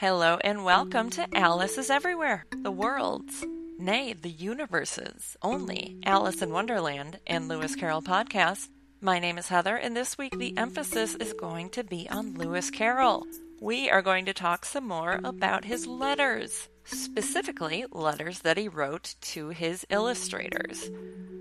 Hello and welcome to Alice is Everywhere, the world's, nay, the universe's only Alice in Wonderland and Lewis Carroll podcast. My name is Heather, and this week the emphasis is going to be on Lewis Carroll. We are going to talk some more about his letters specifically letters that he wrote to his illustrators.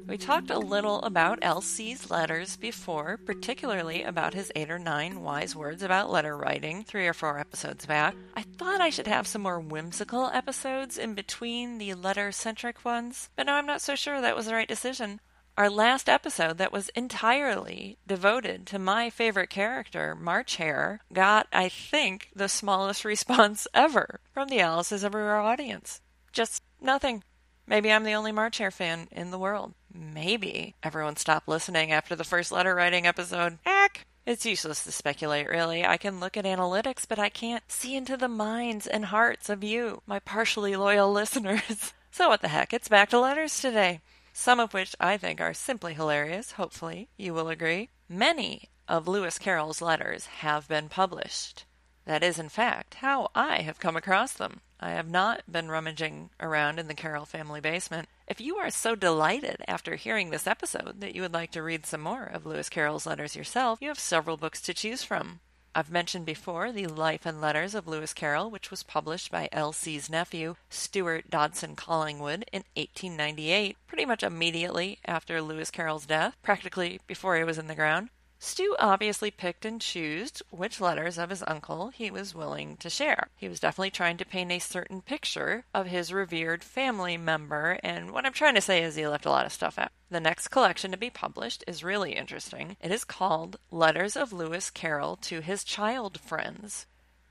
We talked a little about L.C.'s letters before, particularly about his eight or nine wise words about letter writing three or four episodes back. I thought I should have some more whimsical episodes in between the letter centric ones, but now I'm not so sure that was the right decision our last episode that was entirely devoted to my favorite character, March Hare, got, I think, the smallest response ever from the Alice's Everywhere audience. Just nothing. Maybe I'm the only March Hare fan in the world. Maybe everyone stopped listening after the first letter writing episode. Heck! It's useless to speculate, really. I can look at analytics, but I can't see into the minds and hearts of you, my partially loyal listeners. So, what the heck? It's back to letters today some of which I think are simply hilarious, hopefully, you will agree. Many of Lewis Carroll's letters have been published. That is, in fact, how I have come across them. I have not been rummaging around in the Carroll family basement. If you are so delighted after hearing this episode that you would like to read some more of Lewis Carroll's letters yourself, you have several books to choose from. I've mentioned before the Life and Letters of Lewis Carroll, which was published by L.C.'s nephew, Stuart Dodgson Collingwood, in 1898, pretty much immediately after Lewis Carroll's death, practically before he was in the ground. Stu obviously picked and chose which letters of his uncle he was willing to share. He was definitely trying to paint a certain picture of his revered family member, and what I'm trying to say is he left a lot of stuff out. The next collection to be published is really interesting. It is called Letters of Lewis Carroll to His Child Friends.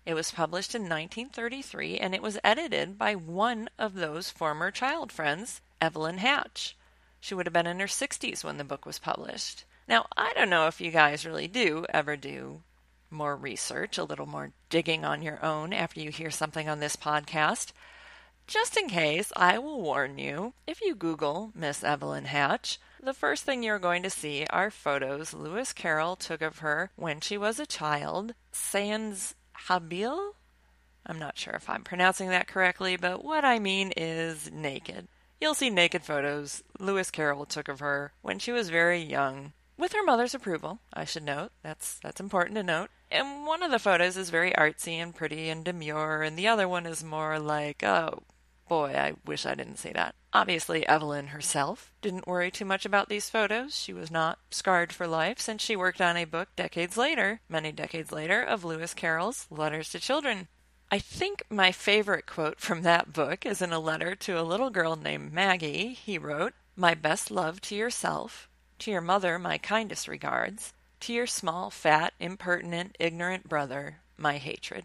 It was published in 1933 and it was edited by one of those former child friends, Evelyn Hatch. She would have been in her 60s when the book was published. Now, I don't know if you guys really do ever do more research, a little more digging on your own after you hear something on this podcast. Just in case, I will warn you if you Google Miss Evelyn Hatch, the first thing you're going to see are photos Lewis Carroll took of her when she was a child, sans habille. I'm not sure if I'm pronouncing that correctly, but what I mean is naked. You'll see naked photos Lewis Carroll took of her when she was very young, with her mother's approval, I should note. That's that's important to note. And one of the photos is very artsy and pretty and demure, and the other one is more like, oh boy, I wish I didn't say that. Obviously, Evelyn herself didn't worry too much about these photos. She was not scarred for life since she worked on a book decades later, many decades later, of Lewis Carroll's Letters to Children. I think my favorite quote from that book is in a letter to a little girl named Maggie. He wrote, My best love to yourself to your mother, my kindest regards. To your small, fat, impertinent, ignorant brother, my hatred.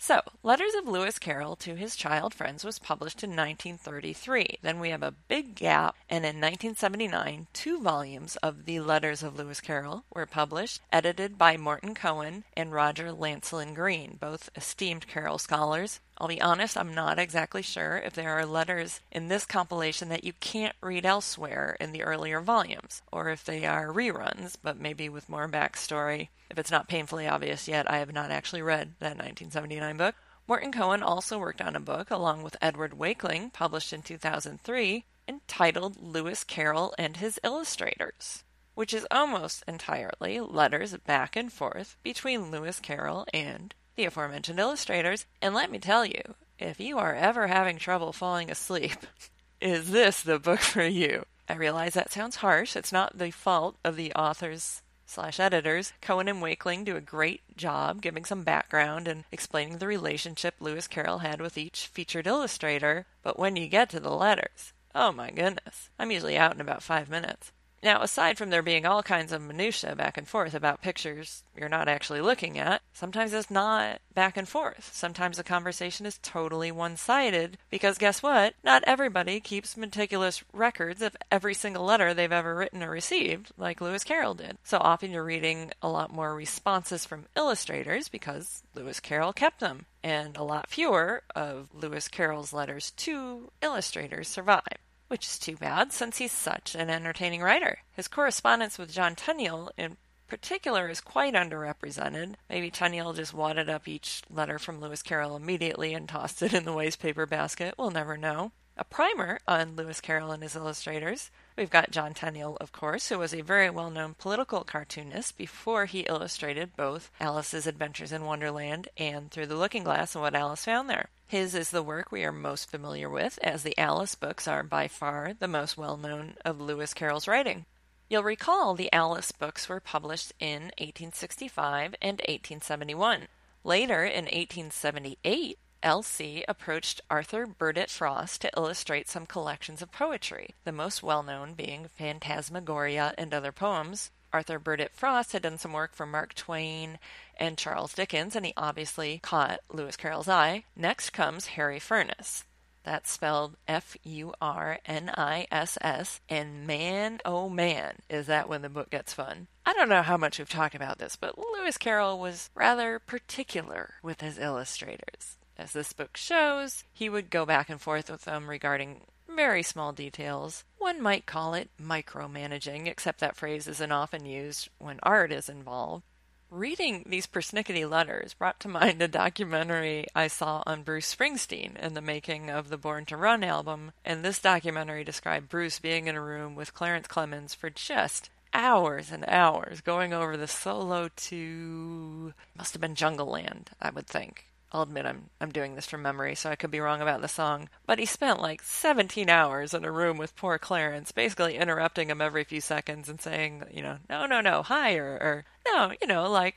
So, Letters of Lewis Carroll to His Child Friends was published in 1933. Then we have a big gap, and in 1979, two volumes of the Letters of Lewis Carroll were published, edited by Morton Cohen and Roger Lancelyn Green, both esteemed Carroll scholars. I'll be honest, I'm not exactly sure if there are letters in this compilation that you can't read elsewhere in the earlier volumes, or if they are reruns, but maybe with more backstory. If it's not painfully obvious yet, I have not actually read that 1979 book. Morton Cohen also worked on a book along with Edward Wakeling, published in 2003, entitled Lewis Carroll and His Illustrators, which is almost entirely letters back and forth between Lewis Carroll and the aforementioned illustrators. And let me tell you, if you are ever having trouble falling asleep, is this the book for you? I realize that sounds harsh. It's not the fault of the author's slash editors, Cohen and Wakeling do a great job giving some background and explaining the relationship Lewis Carroll had with each featured illustrator, but when you get to the letters, oh my goodness, I'm usually out in about five minutes. Now, aside from there being all kinds of minutiae back and forth about pictures you're not actually looking at, sometimes it's not back and forth. Sometimes the conversation is totally one sided because guess what? Not everybody keeps meticulous records of every single letter they've ever written or received, like Lewis Carroll did. So often you're reading a lot more responses from illustrators because Lewis Carroll kept them, and a lot fewer of Lewis Carroll's letters to illustrators survive which is too bad since he's such an entertaining writer. His correspondence with John Tenniel in Particular is quite underrepresented. Maybe Tenniel just wadded up each letter from Lewis Carroll immediately and tossed it in the wastepaper basket. We'll never know. A primer on Lewis Carroll and his illustrators. We've got John Tenniel, of course, who was a very well known political cartoonist before he illustrated both Alice's Adventures in Wonderland and Through the Looking Glass and What Alice Found There. His is the work we are most familiar with, as the Alice books are by far the most well known of Lewis Carroll's writing. You'll recall the Alice books were published in 1865 and 1871. Later, in 1878, L.C. approached Arthur Burdett Frost to illustrate some collections of poetry, the most well known being Phantasmagoria and other poems. Arthur Burdett Frost had done some work for Mark Twain and Charles Dickens, and he obviously caught Lewis Carroll's eye. Next comes Harry Furniss. That's spelled F U R N I S S. And man, oh man, is that when the book gets fun. I don't know how much we've talked about this, but Lewis Carroll was rather particular with his illustrators. As this book shows, he would go back and forth with them regarding very small details. One might call it micromanaging, except that phrase isn't often used when art is involved. Reading these persnickety letters brought to mind a documentary I saw on Bruce Springsteen in the making of the Born to Run album, and this documentary described Bruce being in a room with Clarence Clemons for just hours and hours going over the solo to must have been Jungleland, I would think. I'll admit I'm I'm doing this from memory, so I could be wrong about the song. But he spent like 17 hours in a room with poor Clarence, basically interrupting him every few seconds and saying, you know, no, no, no, higher, or no, you know, like,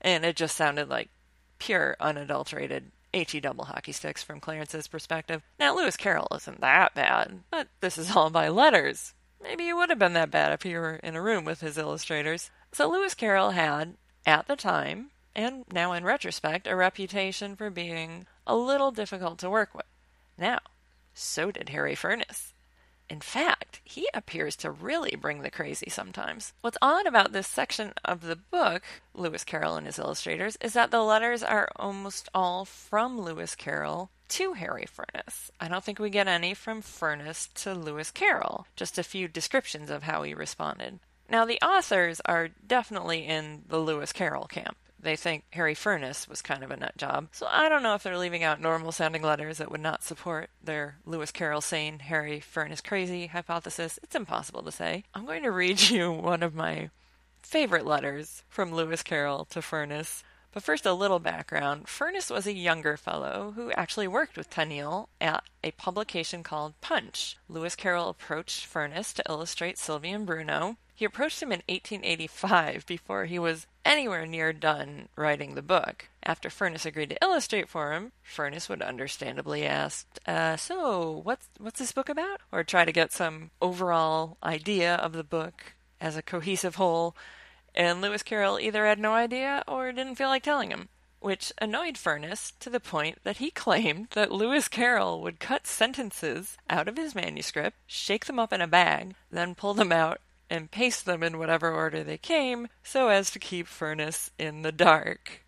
and it just sounded like pure, unadulterated HE double hockey sticks from Clarence's perspective. Now, Lewis Carroll isn't that bad, but this is all by letters. Maybe it would have been that bad if he were in a room with his illustrators. So Lewis Carroll had, at the time, and now in retrospect, a reputation for being a little difficult to work with. Now, so did Harry Furniss. In fact, he appears to really bring the crazy sometimes. What's odd about this section of the book, Lewis Carroll and his illustrators, is that the letters are almost all from Lewis Carroll to Harry Furniss. I don't think we get any from Furniss to Lewis Carroll, just a few descriptions of how he responded. Now, the authors are definitely in the Lewis Carroll camp they think Harry Furniss was kind of a nut job. So I don't know if they're leaving out normal sounding letters that would not support their Lewis Carroll saying Harry Furniss crazy hypothesis. It's impossible to say. I'm going to read you one of my favorite letters from Lewis Carroll to Furniss. But first, a little background. Furniss was a younger fellow who actually worked with Tenniel at a publication called Punch. Lewis Carroll approached Furniss to illustrate Sylvie and Bruno. He approached him in 1885 before he was anywhere near done writing the book. After Furniss agreed to illustrate for him, Furniss would understandably ask, uh, "So, what's what's this book about?" or try to get some overall idea of the book as a cohesive whole. And Lewis Carroll either had no idea or didn't feel like telling him which annoyed Furniss to the point that he claimed that Lewis Carroll would cut sentences out of his manuscript, shake them up in a bag, then pull them out and paste them in whatever order they came so as to keep Furniss in the dark.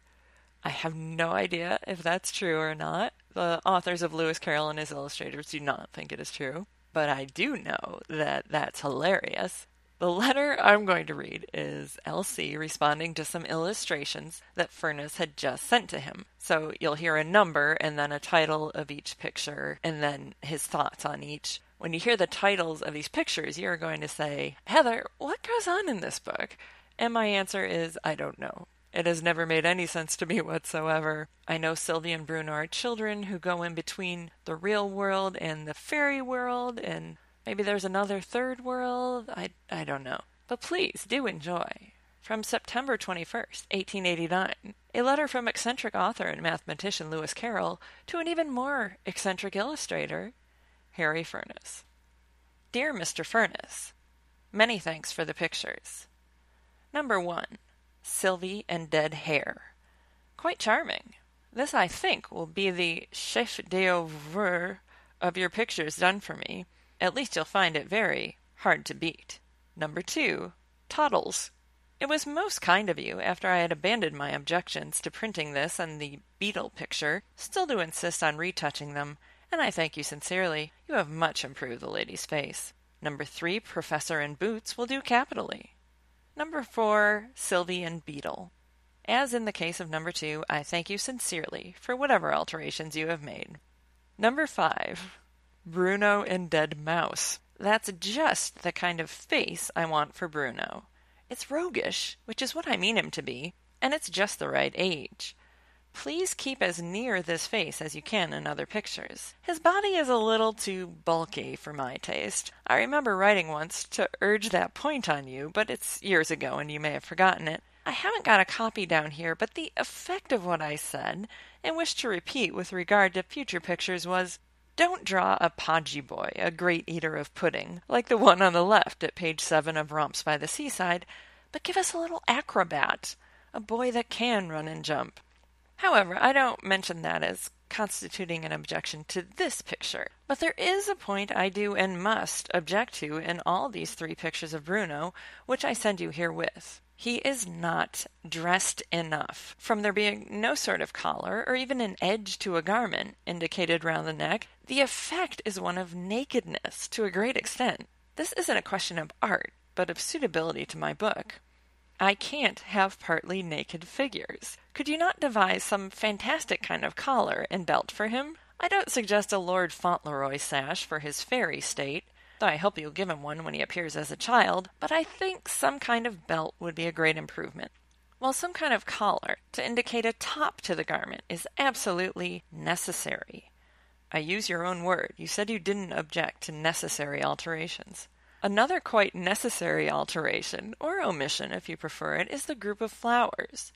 I have no idea if that's true or not. The authors of Lewis Carroll and his illustrators do not think it is true, but I do know that that's hilarious. The letter I'm going to read is LC responding to some illustrations that Furniss had just sent to him. So you'll hear a number and then a title of each picture and then his thoughts on each. When you hear the titles of these pictures, you're going to say, Heather, what goes on in this book? And my answer is, I don't know. It has never made any sense to me whatsoever. I know Sylvie and Bruno are children who go in between the real world and the fairy world, and maybe there's another third world. I, I don't know. But please do enjoy. From September 21st, 1889, a letter from eccentric author and mathematician Lewis Carroll to an even more eccentric illustrator, Harry Furniss. Dear Mr. Furniss, Many thanks for the pictures. Number one, Sylvie and Dead Hare. Quite charming. This, I think, will be the chef d'oeuvre of your pictures done for me. At least you'll find it very hard to beat. Number two, Toddles. It was most kind of you, after I had abandoned my objections to printing this and the beetle picture, still to insist on retouching them and I thank you sincerely. You have much improved the lady's face. Number three, Professor in Boots, will do capitally. Number four, Sylvie and Beetle. As in the case of number two, I thank you sincerely for whatever alterations you have made. Number five, Bruno and Dead Mouse. That's just the kind of face I want for Bruno. It's roguish, which is what I mean him to be, and it's just the right age. Please keep as near this face as you can in other pictures. His body is a little too bulky for my taste. I remember writing once to urge that point on you, but it's years ago and you may have forgotten it. I haven't got a copy down here, but the effect of what I said and wish to repeat with regard to future pictures was don't draw a podgy boy, a great eater of pudding, like the one on the left at page seven of Romps by the Seaside, but give us a little acrobat, a boy that can run and jump. However, I don't mention that as constituting an objection to this picture. But there is a point I do and must object to in all these three pictures of Bruno, which I send you herewith. He is not dressed enough. From there being no sort of collar or even an edge to a garment indicated round the neck, the effect is one of nakedness to a great extent. This isn't a question of art, but of suitability to my book. I can't have partly naked figures. Could you not devise some fantastic kind of collar and belt for him? I don't suggest a Lord Fauntleroy sash for his fairy state, though I hope you'll give him one when he appears as a child, but I think some kind of belt would be a great improvement. While some kind of collar to indicate a top to the garment is absolutely necessary. I use your own word. You said you didn't object to necessary alterations. Another quite necessary alteration, or omission if you prefer it, is the group of flowers.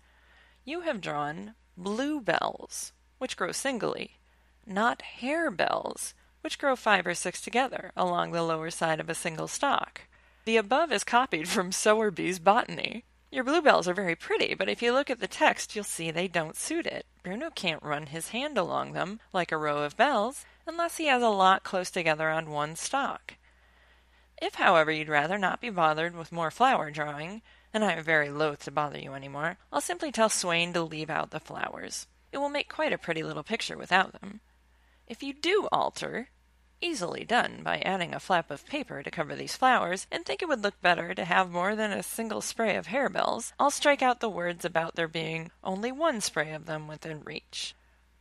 You have drawn bluebells, which grow singly, not harebells, which grow five or six together along the lower side of a single stalk. The above is copied from Sowerby's Botany. Your bluebells are very pretty, but if you look at the text, you'll see they don't suit it. Bruno can't run his hand along them, like a row of bells, unless he has a lot close together on one stalk. If, however, you'd rather not be bothered with more flower drawing, and I am very loath to bother you any more, I'll simply tell Swain to leave out the flowers. It will make quite a pretty little picture without them. If you do alter, easily done by adding a flap of paper to cover these flowers, and think it would look better to have more than a single spray of harebells, I'll strike out the words about there being only one spray of them within reach.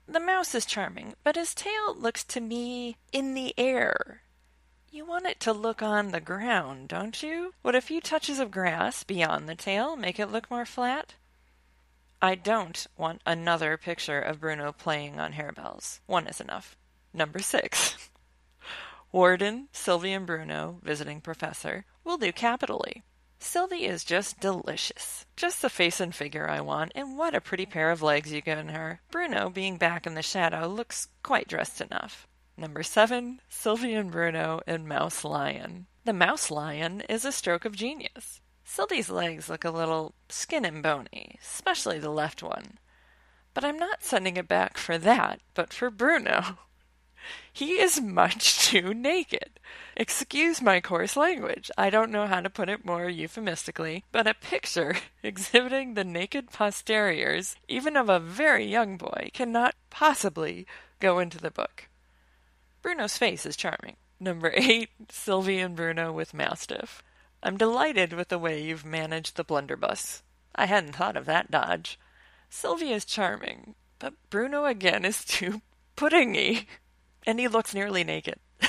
The mouse is charming, but his tail looks to me in the air you want it to look on the ground, don't you? Would a few touches of grass beyond the tail make it look more flat? I don't want another picture of Bruno playing on harebells. One is enough. Number six. Warden, Sylvie and Bruno, visiting professor, will do capitally. Sylvie is just delicious. Just the face and figure I want, and what a pretty pair of legs you've given her. Bruno, being back in the shadow, looks quite dressed enough. Number seven, Sylvie and Bruno and Mouse Lion. The Mouse Lion is a stroke of genius. Sylvie's legs look a little skin and bony, especially the left one. But I'm not sending it back for that, but for Bruno. He is much too naked. Excuse my coarse language. I don't know how to put it more euphemistically, but a picture exhibiting the naked posteriors, even of a very young boy, cannot possibly go into the book. Bruno's face is charming. Number eight, Sylvie and Bruno with Mastiff. I'm delighted with the way you've managed the blunderbuss. I hadn't thought of that dodge. Sylvie is charming, but Bruno again is too puddingy, and he looks nearly naked.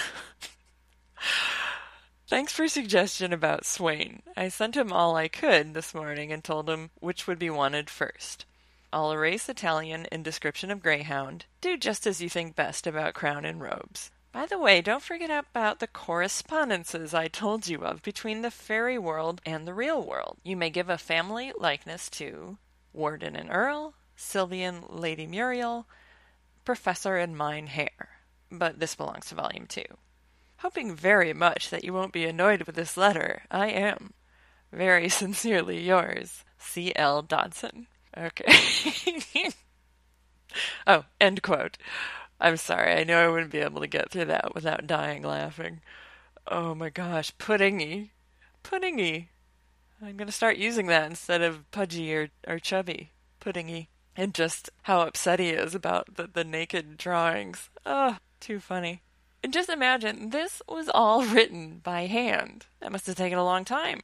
Thanks for suggestion about Swain. I sent him all I could this morning and told him which would be wanted first. I'll erase Italian in description of Greyhound. Do just as you think best about crown and robes. By the way, don't forget about the correspondences I told you of between the fairy world and the real world. You may give a family likeness to Warden and Earl, Sylvian Lady Muriel, Professor and Mein Herr. But this belongs to volume two. Hoping very much that you won't be annoyed with this letter, I am. Very sincerely yours, C. L. Dodgson. Okay. oh, end quote. I'm sorry. I know I wouldn't be able to get through that without dying laughing. Oh my gosh, puddingy. Puddingy. I'm going to start using that instead of pudgy or, or chubby. Puddingy. And just how upset he is about the, the naked drawings. Oh, too funny. And just imagine, this was all written by hand. That must have taken a long time.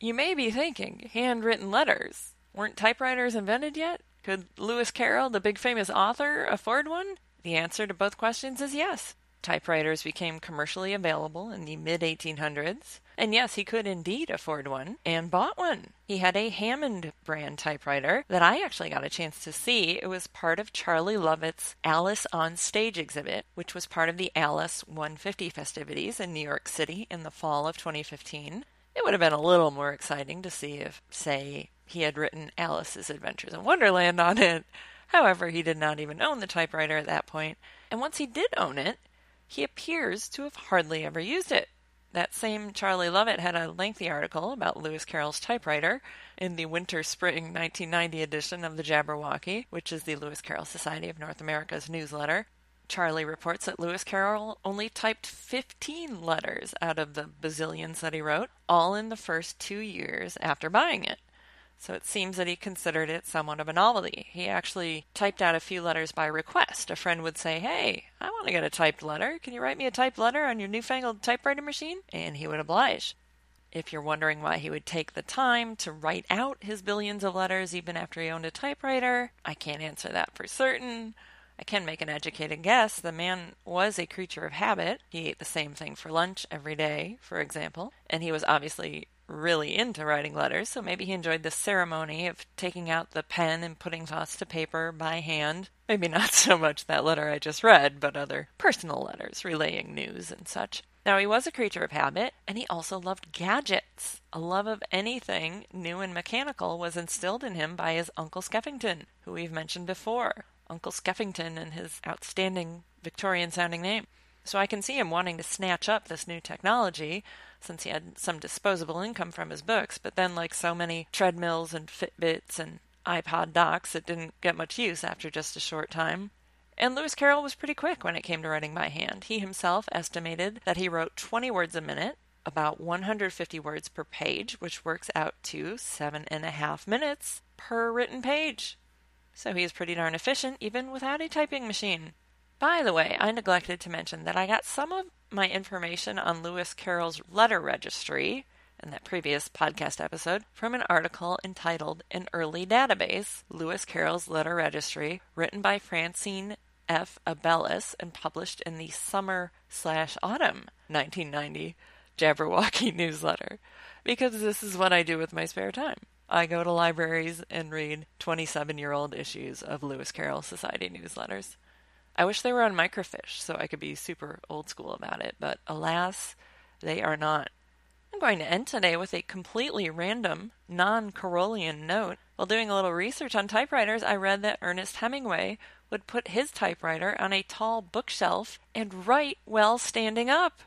You may be thinking, handwritten letters. Weren't typewriters invented yet? Could Lewis Carroll, the big famous author, afford one? The answer to both questions is yes. Typewriters became commercially available in the mid 1800s, and yes, he could indeed afford one, and bought one. He had a Hammond brand typewriter that I actually got a chance to see. It was part of Charlie Lovett's Alice on Stage exhibit, which was part of the Alice 150 festivities in New York City in the fall of 2015. It would have been a little more exciting to see if, say, he had written Alice's Adventures in Wonderland on it. However, he did not even own the typewriter at that point, and once he did own it, he appears to have hardly ever used it. That same Charlie Lovett had a lengthy article about Lewis Carroll's typewriter in the winter spring 1990 edition of the Jabberwocky, which is the Lewis Carroll Society of North America's newsletter. Charlie reports that Lewis Carroll only typed 15 letters out of the bazillions that he wrote, all in the first two years after buying it so it seems that he considered it somewhat of a novelty. He actually typed out a few letters by request. A friend would say, Hey, I want to get a typed letter. Can you write me a typed letter on your newfangled typewriter machine? And he would oblige. If you're wondering why he would take the time to write out his billions of letters even after he owned a typewriter, I can't answer that for certain. I can make an educated guess. The man was a creature of habit. He ate the same thing for lunch every day, for example, and he was obviously really into writing letters, so maybe he enjoyed the ceremony of taking out the pen and putting thoughts to paper by hand. Maybe not so much that letter I just read, but other personal letters relaying news and such. Now, he was a creature of habit, and he also loved gadgets. A love of anything new and mechanical was instilled in him by his Uncle Skeffington, who we've mentioned before. Uncle Skeffington and his outstanding Victorian sounding name. So I can see him wanting to snatch up this new technology, since he had some disposable income from his books, but then, like so many treadmills and Fitbits and iPod docks, it didn't get much use after just a short time. And Lewis Carroll was pretty quick when it came to writing by hand. He himself estimated that he wrote 20 words a minute, about 150 words per page, which works out to seven and a half minutes per written page. So he is pretty darn efficient even without a typing machine. By the way, I neglected to mention that I got some of my information on Lewis Carroll's letter registry in that previous podcast episode from an article entitled An Early Database Lewis Carroll's Letter Registry, written by Francine F. Abeles and published in the summer slash autumn 1990 Jabberwocky newsletter. Because this is what I do with my spare time. I go to libraries and read 27 year old issues of Lewis Carroll Society newsletters. I wish they were on microfiche so I could be super old school about it, but alas, they are not. I'm going to end today with a completely random, non Carrollian note. While doing a little research on typewriters, I read that Ernest Hemingway would put his typewriter on a tall bookshelf and write while standing up.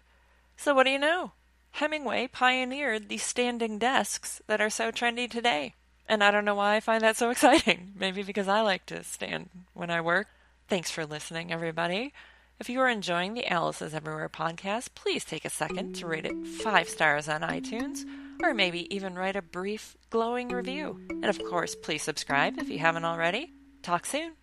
So, what do you know? Hemingway pioneered the standing desks that are so trendy today. And I don't know why I find that so exciting. Maybe because I like to stand when I work. Thanks for listening, everybody. If you are enjoying the Alice is Everywhere podcast, please take a second to rate it five stars on iTunes, or maybe even write a brief, glowing review. And of course, please subscribe if you haven't already. Talk soon.